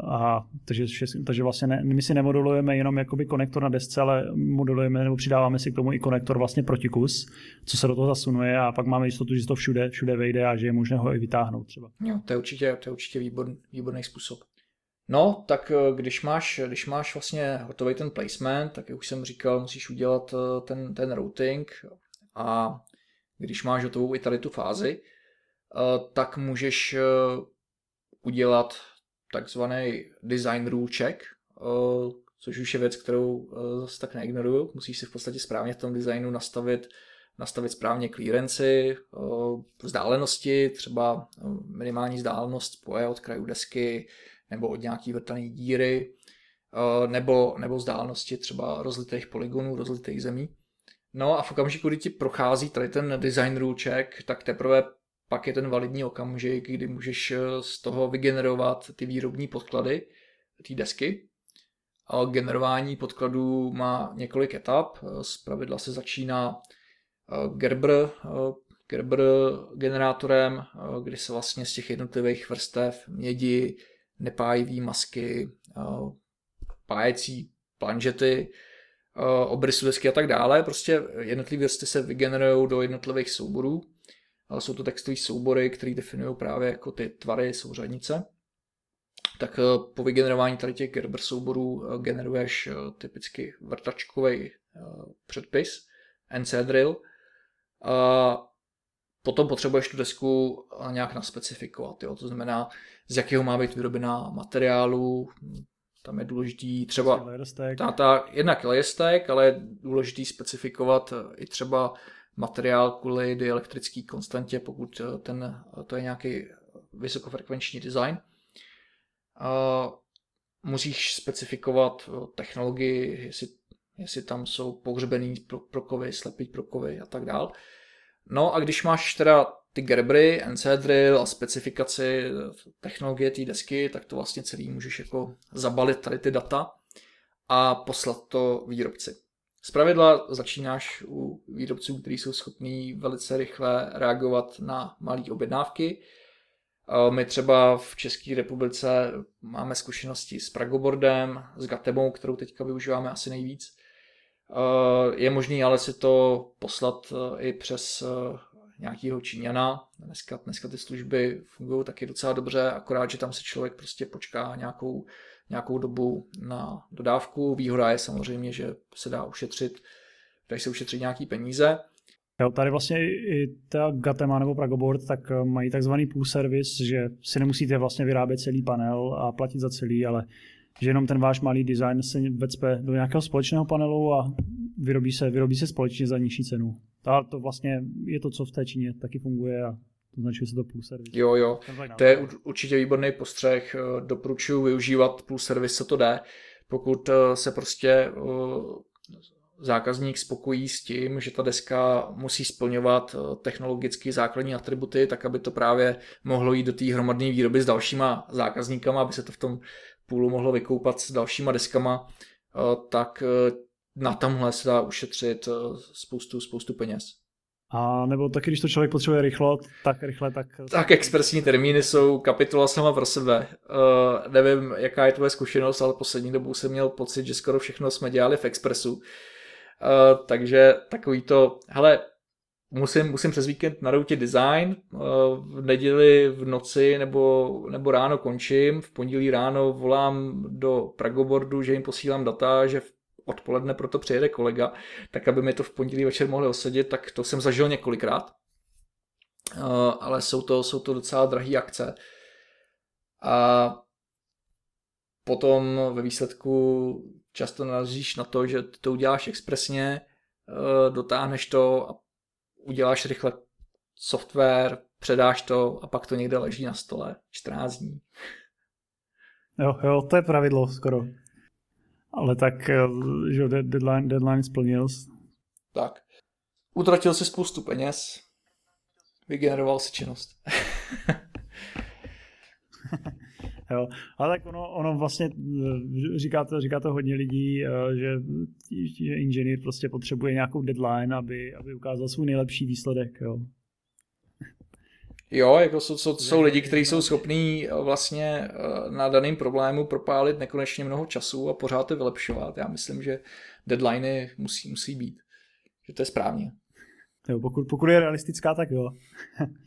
a, takže, takže vlastně ne, my si nemodulujeme jenom jakoby konektor na desce, ale modulujeme nebo přidáváme si k tomu i konektor vlastně protikus, co se do toho zasunuje a pak máme jistotu, že to všude, všude vejde a že je možné ho i vytáhnout třeba. Jo, to je určitě, to je určitě výborný, výborný způsob. No, tak eh, když máš, když máš vlastně hotový ten placement, tak jak už jsem říkal, musíš udělat eh, ten, ten routing a když máš hotovou i tady tu fázi, tak můžeš eh, udělat takzvaný design rule check, eh, což už je věc, kterou zase tak neignoruju. Musíš si v podstatě správně v tom designu nastavit, nastavit správně clearancy, vzdálenosti, třeba minimální vzdálenost spoje od kraju desky nebo od nějaký vrtané díry, nebo, nebo vzdálenosti třeba rozlitých polygonů, rozlitých zemí. No a v okamžiku, kdy ti prochází tady ten design rule check, tak teprve pak je ten validní okamžik, kdy můžeš eh, z toho vygenerovat ty výrobní podklady té desky. A generování podkladů má několik etap. Eh, z pravidla se začíná eh, Gerber, Gerber generátorem, kdy se vlastně z těch jednotlivých vrstev mědi, nepájivý masky, pájecí planžety, obrysu desky a tak dále. Prostě jednotlivé vrsty se vygenerují do jednotlivých souborů ale jsou to textové soubory, které definují právě jako ty tvary souřadnice. Tak eh, po vygenerování tady těch Gerber souborů eh, generuješ eh, typicky vrtačkový předpis, NC drill. A potom potřebuješ tu desku nějak naspecifikovat. Jo? To znamená, z jakého má být vyrobená materiálu, tam je důležitý třeba ta, ta, jednak layer stack, ale je důležitý specifikovat i třeba materiál kvůli dielektrické konstantě, pokud eh, ten, eh, to je nějaký vysokofrekvenční design. Musíš specifikovat eh, technologii, jestli, jestli tam jsou pohřbený prokovy, slepý prokovy a tak dál. No a když máš teda ty Gerbry, NC drill a specifikaci technologie té desky, tak to vlastně celý můžeš jako zabalit tady ty data a poslat to výrobci. Z pravidla začínáš u výrobců, kteří jsou schopní velice rychle reagovat na malé objednávky. My třeba v České republice máme zkušenosti s Pragoboardem, s Gatemou, kterou teďka využíváme asi nejvíc. Je možné ale si to poslat e, i přes e, nějakého Číňana. Dneska, dneska ty služby fungují taky docela dobře, akorát, že tam si člověk prostě počká nějakou nějakou dobu na dodávku. Výhoda je samozřejmě, že se dá ušetřit, dají se ušetřit nějaký peníze. Jo, tady vlastně i ta Gatema nebo Pragoboard tak eh, mají takzvaný pool service, že si nemusíte vlastně vyrábět celý panel a platit za celý, ale že jenom ten váš malý design se vecpe do nějakého společného panelu a vyrobí se, vyrobí se společně za nižší cenu. A to vlastně je to, co v té Číně taky funguje a Označuje se to Plus Service. Jo, jo. To je určitě výborný postřeh. Eh, doporučuji využívat Plus Service, co to jde. Pokud eh, se prostě eh, zákazník spokojí s tím, že ta deska musí splňovat technologicky základní atributy, tak aby to právě mohlo jít do té hromadné výroby s dalšíma zákazníkama, aby se to v tom půlu mohlo vykoupat s dalšíma deskama, tak na tomhle se dá ušetřit spoustu, spoustu peněz. A nebo taky, když to člověk potřebuje rychlo, tak rychle, tak... Tak expresní termíny jsou kapitola sama pro sebe. Uh, nevím, jaká je tvoje zkušenost, ale poslední dobou jsem měl pocit, že skoro všechno jsme dělali v expresu. Uh, takže takový to, hele, musím, musím přes víkend naroutit design, uh, v neděli v noci nebo, nebo ráno končím, v pondělí ráno volám do Pragoboardu, že jim posílám data, že v odpoledne proto přijede kolega, tak aby mi to v pondělí večer mohli osadit, tak to jsem zažil několikrát. Uh, ale jsou to, jsou to docela drahé akce. A potom ve výsledku často narazíš na to, že ty to uděláš expresně, uh, dotáhneš to a uděláš rychle software, předáš to a pak to někde leží na stole 14 dní. Jo, jo, to je pravidlo skoro. Ale tak, eh, že deadline, deadline splnil. Tak. Utratil si spoustu peněz, vygeneroval si činnost. <laughs> Jo. Ale tak ono, ono vlastně eh, říká to, říká to hodně lidí, eh, že, že inženýr prostě potřebuje nějakou deadline, aby, aby ukázal svůj nejlepší výsledek. Jo. Jo, jako jsou, jsou, jsou lidi, kteří jsou schopní eh, vlastně na daném problému propálit nekonečně mnoho času a pořád to vylepšovat. Já myslím, že deadliny musí, musí být. Že to je správně. Jo, pokud, pokud je realistická, tak jo.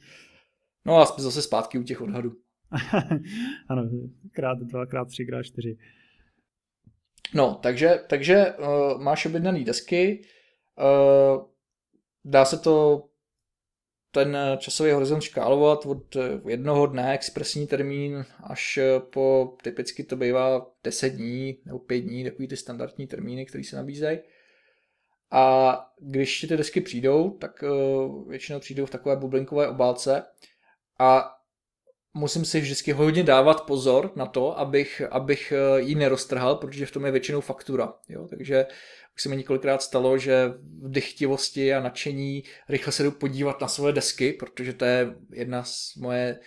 <laughs> no a zase zpátky u těch odhadů. <laughs> ano, krát dva, krát tři, krát čtyři. No, takže, takže uh, máš objednaný desky, uh, dá se to ten časový horizont škálovat od jednoho dne, expresní termín, až po typicky to bývá 10 dní nebo 5 dní, takový ty standardní termíny, které se nabízejí. A když ty desky přijdou, tak většinou přijdou v takové bublinkové obálce a musím si vždycky hodně dávat pozor na to, abych, abych eh, ji neroztrhal, protože v tom je většinou faktura. Jo? Takže už se mi několikrát stalo, že v dychtivosti a nadšení rychle se jdu podívat na své desky, protože to je jedna z moje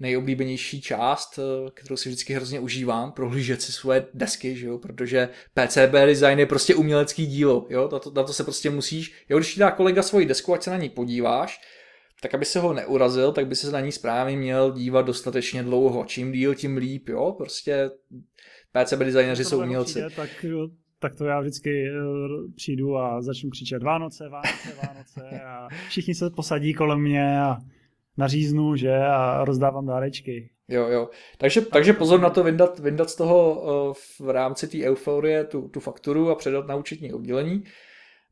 nejoblíbenější část, eh, kterou si vždycky hrozně užívám, prohlížet si svoje desky, že jo? protože PCB design je prostě umělecký dílo, jo? Na, to, na to se prostě musíš, jo, když ti dá kolega svoji desku, ať se na ní podíváš, tak aby se ho neurazil, tak by se na ní správně měl dívat dostatečně dlouho. Čím díl, tím líp, jo, prostě PCB designéři jsou umělci. Přijde, tak, tak to já vždycky eh, přijdu a začnu křičet Vánoce, Vánoce, Vánoce a všichni se posadí kolem mě a naříznu, že, a rozdávám dárečky. Jo, jo. Takže, takže pozor na to vyndat, vyndat z toho uh, v rámci té euforie tu, tu fakturu a předat na účetní oddělení.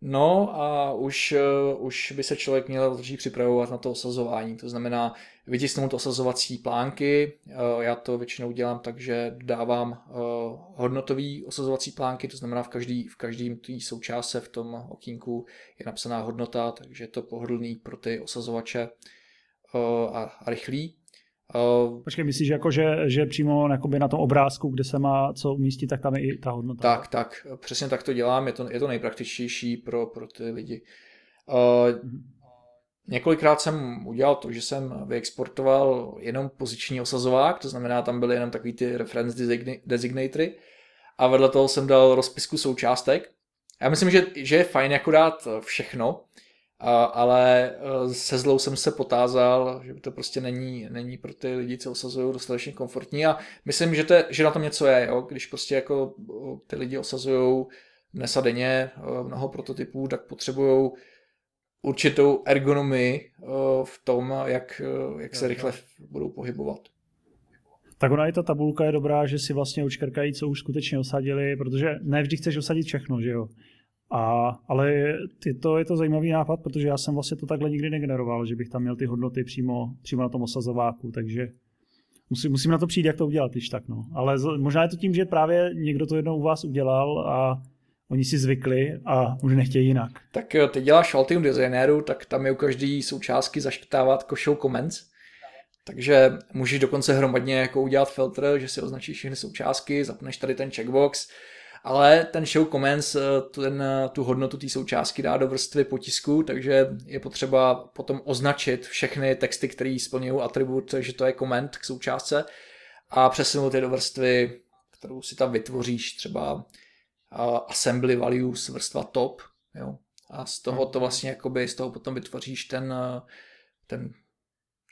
No a už, uh, už by se člověk měl začít připravovat na to osazování. To znamená vytisknout osazovací plánky. Uh, já to většinou dělám tak, že dávám uh, hodnotový osazovací plánky, to znamená v každý, v každém té součástce v tom okýnku je napsaná hodnota, takže je to pohodlný pro ty osazovače a, a rychlý. Počkej, myslíš, jako, že, že přímo na tom obrázku, kde se má co umístit, tak tam je i ta hodnota? Tak, tak, přesně tak to dělám, je to, je to nejpraktičtější pro, pro ty lidi. Uh, mm-hmm. Několikrát jsem udělal to, že jsem vyexportoval jenom poziční osazovák, to znamená, tam byly jenom takový ty reference designatory a vedle toho jsem dal rozpisku součástek. Já myslím, že, že je fajn jako dát všechno, ale e, se zlou jsem se potázal, že to prostě není, není pro ty lidi, co osazují, dostatečně komfortní a myslím, že, to je, že na tom něco je, jo? když prostě jako ty lidi osazují dnes a denně e, mnoho prototypů, tak potřebují určitou ergonomii v tom, jak, jak se rychle budou pohybovat. Tak ona i ta tabulka je dobrá, že si vlastně očkrkají, co už skutečně osadili, protože ne vždy chceš osadit všechno, že jo. A, ale ty, to je to zajímavý nápad, protože já jsem vlastně to takhle nikdy negeneroval, že bych tam měl ty hodnoty přímo, přímo na tom osazováku, takže musím, musím na to přijít, jak to udělat, když tak. No. Ale z, možná je to tím, že právě někdo to jednou u vás udělal a oni si zvykli a už nechtějí jinak. Tak jo, ty děláš Altium designéru, tak tam je u každé součástky zaškrtávat košou comments, takže můžeš dokonce hromadně jako udělat filtr, že si označíš všechny součástky, zapneš tady ten checkbox, ale ten show comments eh, ten, eh, tu hodnotu té součástky dá do vrstvy potisku, takže je potřeba potom označit všechny texty, které splňují atribut, že to je koment k součástce a přesunout je do vrstvy, kterou si tam vytvoříš, třeba uh, assembly values vrstva top, jo. A z toho to mhm. vlastně jakoby, z toho potom vytvoříš ten, ten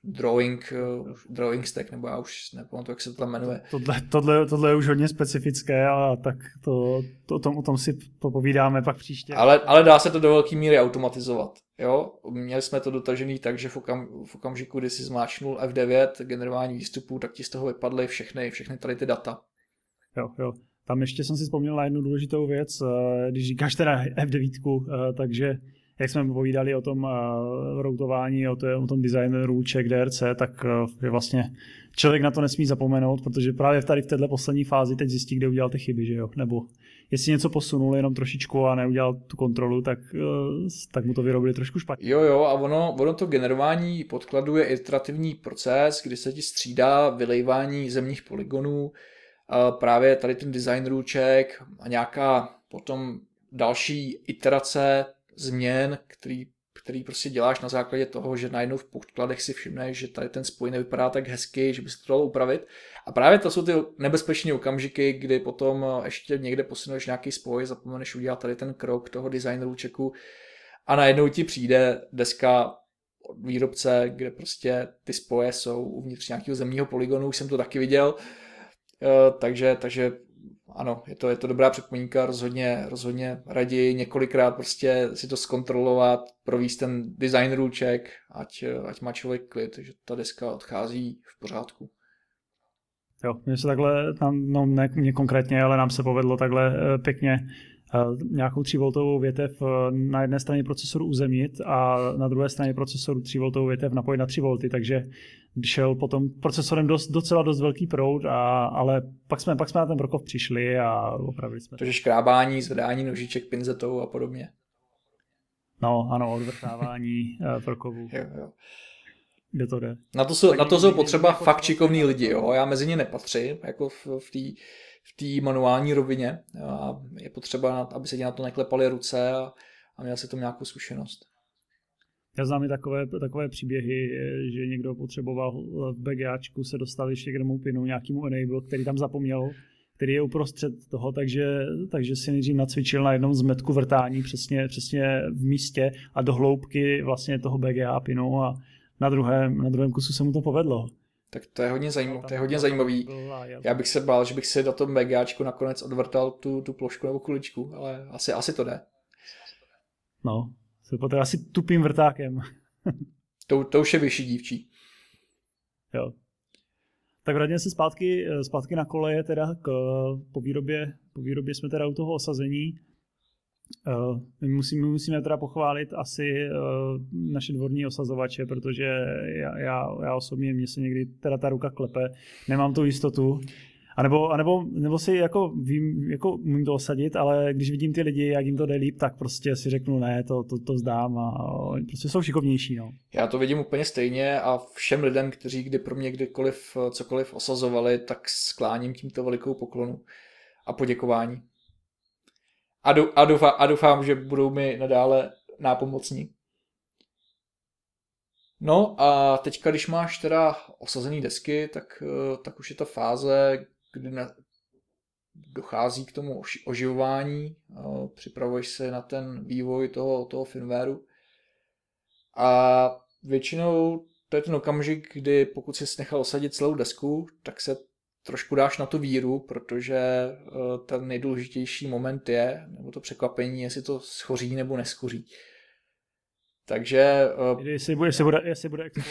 drawing, uh, drawing stack, nebo já už nepamatuji, jak se to tam jmenuje. Tohle, tohle, tohle je už hodně specifické, a tak to, to, o, tom, o tom si popovídáme pak příště. Ale, ale dá se to do velké míry automatizovat. Jo? Měli jsme to dotažený tak, že v, okam, v okamžiku, kdy si zmáčknul F9, generování výstupů, tak ti z toho vypadly všechny, všechny tady ty data. Jo, jo. Tam ještě jsem si vzpomněl na jednu důležitou věc, eh, když říkáš teda F9, eh, takže jak jsme povídali o tom uh, routování, o, to, o tom designu růček DRC, tak uh, je vlastně člověk na to nesmí zapomenout, protože právě tady v této poslední fázi teď zjistí, kde udělal ty chyby, že jo? Nebo jestli něco posunul jenom trošičku a neudělal tu kontrolu, tak, uh, tak mu to vyrobili trošku špatně. Jo, jo, a ono, ono to generování podkladu je iterativní proces, kdy se ti střídá vylejvání zemních poligonů, uh, právě tady ten design růček a nějaká potom další iterace změn, který který prostě děláš na základě toho, že najednou v podkladech si všimneš, že tady ten spoj nevypadá tak hezky, že by se to dalo upravit. A právě to jsou ty nebezpečné okamžiky, kdy potom ještě někde posuneš nějaký spoj, zapomeneš udělat tady ten krok toho designeru checku a najednou ti přijde deska od výrobce, kde prostě ty spoje jsou uvnitř nějakého zemního poligonu, už jsem to taky viděl, eh, takže, takže ano, je to, je to dobrá připomínka, rozhodně, rozhodně raději několikrát prostě si to zkontrolovat, províst ten design růček, ať, ať má člověk klid, že ta deska odchází v pořádku. Jo, mně se takhle, tam, no ne mě konkrétně, ale nám se povedlo takhle eh, pěkně nějakou 3V větev eh, na jedné straně procesoru uzemnit a na druhé straně procesoru 3V větev napojit na 3V, takže šel potom procesorem dost, docela dost velký proud, a, ale pak jsme, pak jsme na ten Brokov přišli a opravili jsme. Takže škrábání, zvedání nožiček pinzetou a podobně. No, ano, odvrtávání Brokovů. Jo, jo. Kde to jde. Na to jsou, na to jsou potřeba fakt šikovní lidi, jo. Já mezi ně nepatřím, jako v, v té v té manuální rovině a je potřeba, aby se ti na to neklepaly ruce a, a měl si tom nějakou zkušenost. Já znám i takové, takové příběhy, že někdo potřeboval v BGAčku se dostat ještě k jednomu pinu, nějakému enable, který tam zapomněl, který je uprostřed toho, takže, takže si nejdřív nacvičil na jednom zmetku vrtání přesně, přesně v místě a do hloubky vlastně toho BGA pinu a na druhém, na druhém kusu se mu to povedlo. Tak to je hodně, zajím, to je hodně zajímavý. Já bych se bál, že bych si do toho BGAčku nakonec odvrtal tu, tu plošku nebo kuličku, ale asi, asi to jde. No, se potom asi tupým vrtákem. <laughs> to, to už je vyšší dívčí. Jo. Tak vrátíme se zpátky, zpátky na koleje, teda k, po, výrobě, po výrobě jsme teda u toho osazení. Uh, my musíme, musíme teda pochválit asi uh, naše dvorní osazovače, protože já, já, já osobně, mě se někdy teda ta ruka klepe, nemám tu jistotu. A nebo, a nebo, nebo si jako vím, jako můžu to osadit, ale když vidím ty lidi, jak jim to jde líp, tak prostě si řeknu ne, to, to, to zdám a prostě jsou šikovnější. No. Já to vidím úplně stejně a všem lidem, kteří kdy pro mě kdykoliv cokoliv osazovali, tak skláním tímto velikou poklonu a poděkování a, dou, a, doufám, a doufám, že budou mi nadále nápomocní. No a teďka, když máš teda osazený desky, tak, eh, tak už je ta fáze, kdy na, dochází k tomu oživování, připravuješ se na ten vývoj toho, toho firmwareu a většinou to je ten okamžik, kdy pokud jsi nechal osadit celou desku, tak se trošku dáš na tu víru, protože eh, ten nejdůležitější moment je, nebo to překvapení, jestli to schoří nebo neschoří. Takže... Uh, jestli bude, jestli bude, jestli bude expoze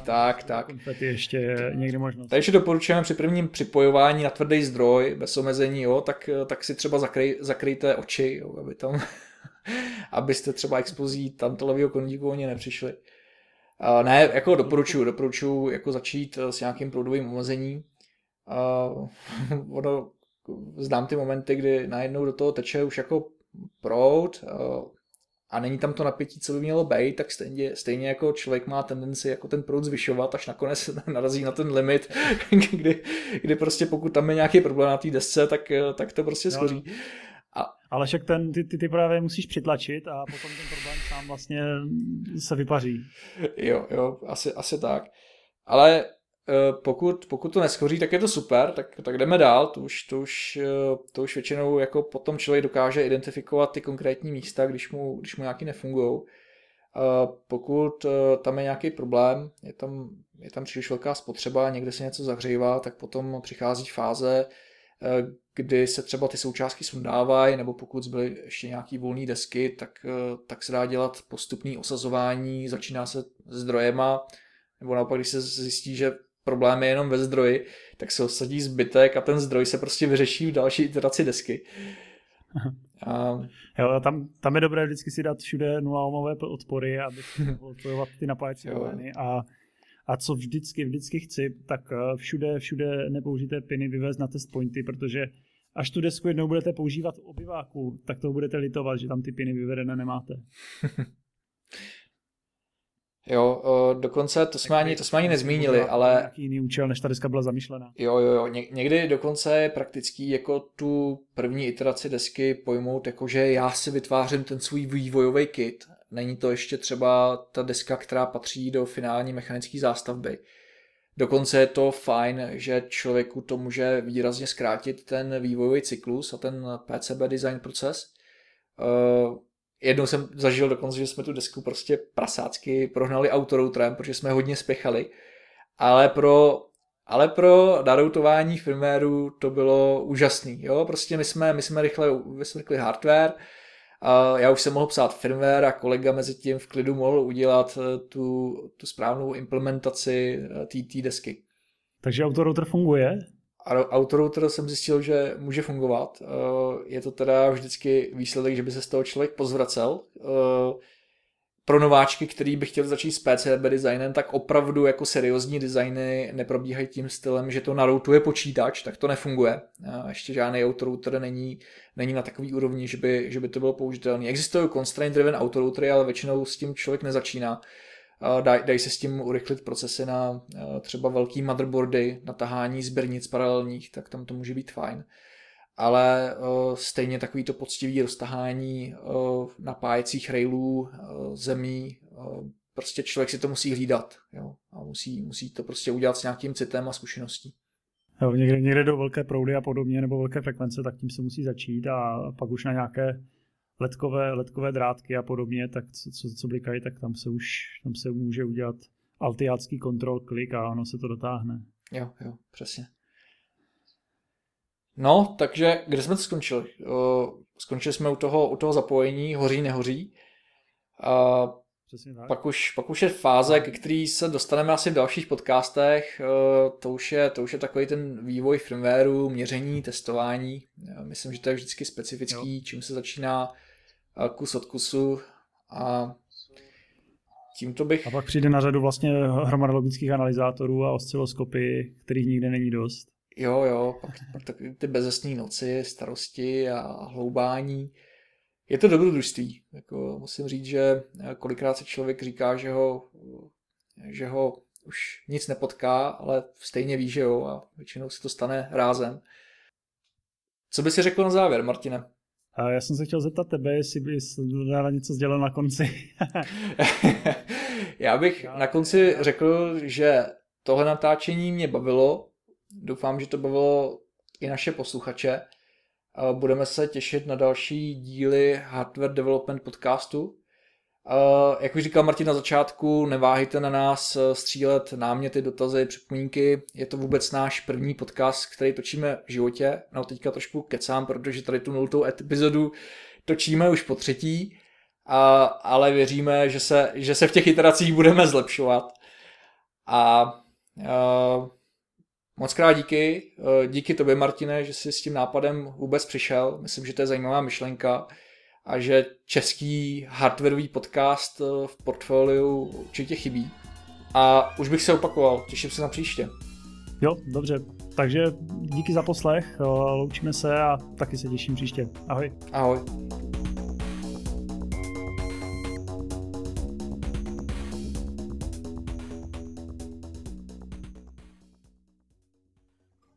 a tak, tak. konfety ještě někdy možnost. Takže doporučujeme při prvním připojování na tvrdý zdroj, bez omezení, jo, tak, eh, tak si třeba zakrej, zakryjte oči, jo, aby tam, <laughs> abyste třeba expozí tantalového koníku oni nepřišli. Uh, ne, jako doporučuji, doporučuji jako začít s nějakým proudovým omezením, Uh, <laughs> ono, znám ty momenty, kdy najednou do toho teče už jako proud uh, a není tam to napětí, co by mělo být, tak stejně, stejně jako člověk má tendenci jako ten proud zvyšovat, až nakonec <laughs> narazí na ten limit, <laughs> kdy, kdy prostě pokud tam je nějaký problém na té desce, tak, tak to prostě schoří. No. A... Ale však ten, ty, ty, ty právě musíš přitlačit a potom ten problém sám vlastně se vypaří. Jo, jo, asi, asi tak. Ale pokud, pokud to neschoří, tak je to super, tak, tak jdeme dál, to už, to, už, eh, to už většinou jako potom člověk dokáže identifikovat ty konkrétní místa, když mu, když mu nějaký nefungují. Eh, pokud tam je nějaký problém, je tam, je tam příliš velká spotřeba, někde se něco zahřívá, tak potom přichází fáze, kdy se třeba ty součástky sundávají, nebo pokud zbyly ještě nějaký volné desky, tak, tak se dá dělat postupný osazování, začíná se zdrojema, nebo naopak, když se zjistí, že problém je jenom ve zdroji, tak se osadí zbytek a ten zdroj se prostě vyřeší v další iteraci desky. A... Jo, tam, tam je dobré vždycky si dát všude nula odpory, aby se odpojovat ty napájecí a a co vždycky, vždycky chci, tak eh, všude, všude nepoužité piny vyvést na test pointy, protože až tu desku jednou budete používat v obyváku, tak to budete litovat, že tam ty piny vyvedené nemáte. <laughs> Jo, dokonce to jsme, ani, to jsme ani nezmínili, ale... Jaký jiný účel, než ta deska byla zamýšlená. Jo, jo, jo. Někdy dokonce je praktický jako tu první iteraci desky pojmout, jako že já si vytvářím ten svůj vývojový kit není to ještě třeba ta deska, která patří do finální mechanické zástavby. Dokonce je to fajn, že člověku to může výrazně zkrátit ten vývojový cyklus a ten PCB design proces. Jednou jsem zažil dokonce, že jsme tu desku prostě prasácky prohnali autoroutrem, protože jsme hodně spěchali, ale pro ale pro naroutování firmwareu to bylo úžasný. Jo? Prostě my jsme, my jsme rychle vysvětli hardware, a já už jsem mohl psát firmware a kolega mezi tím v klidu mohl udělat eh, tu, tu správnou implementaci eh, desky. Takže autorouter funguje? Autorouter jsem zjistil, že může fungovat. Eh, je to teda vždycky výsledek, že by se z toho člověk pozvracel pro nováčky, který by chtěli začít s PCB designem, tak opravdu jako seriózní designy neprobíhají tím stylem, že to naroutuje počítač, tak to nefunguje. A ještě žádný autorouter není, není na takový úrovni, že by, že by to bylo použitelné. Existují constraint driven autoroutery, ale většinou s tím člověk nezačíná. Dají daj se s tím urychlit procesy na třeba velký motherboardy, na tahání sběrnic paralelních, tak tam to může být fajn ale uh, stejně takový to poctivý roztahání uh, napájecích railů, zemí, prostě člověk si to musí hlídat jo? a musí, musí to prostě udělat s nějakým citem a zkušeností. Někde, někde do velké proudy a podobně, nebo velké frekvence, tak tím se musí začít a pak už na nějaké letkové, letkové drátky a podobně, tak co, co, co blikají, tak tam se už tam se může udělat altiácký kontrol klik a ono se to dotáhne. Jo, jo, přesně. No, takže kde jsme to skončili? Skončili jsme u toho, u toho zapojení, hoří, nehoří. A Pak už, pak už je fáze, ke který se dostaneme asi v dalších podcastech. To už je, to už je takový ten vývoj firmwareu, měření, testování. Myslím, že to je vždycky specifický, jo. čím se začíná kus od kusu. A tímto bych... A pak přijde na řadu vlastně hromada logických analyzátorů a osciloskopy, kterých nikde není dost. Jo, jo, pak, pak tak ty bezesné noci, starosti a hloubání. Je to dobrodružství. Jako musím říct, že kolikrát se člověk říká, že ho, že ho už nic nepotká, ale stejně ví, že jo, a většinou se to stane rázem. Co by si řekl na závěr, Martine? Já jsem se chtěl zeptat tebe, jestli bys dala něco sdělil na konci. <laughs> já bych na konci řekl, že tohle natáčení mě bavilo, Doufám, že to bavilo i naše posluchače. Budeme se těšit na další díly Hardware Development podcastu. Jak už říkal Martin na začátku, neváhejte na nás e, střílet náměty, dotazy, připomínky. Je to vůbec náš první podcast, který točíme v životě. No teďka trošku kecám, protože tady tu nultou epizodu točíme už po třetí, a, ale věříme, že se, že se v těch iteracích budeme zlepšovat. A, a Moc krát díky. Eh, díky tobě, Martine, že jsi s tím nápadem vůbec přišel. Myslím, že to je zajímavá myšlenka a že český hardwareový podcast eh, v portfoliu určitě chybí. A už bych se opakoval, těším se na příště. Jo, dobře. Takže díky za poslech, eh, loučíme se a taky se těším příště. Ahoj. Ahoj.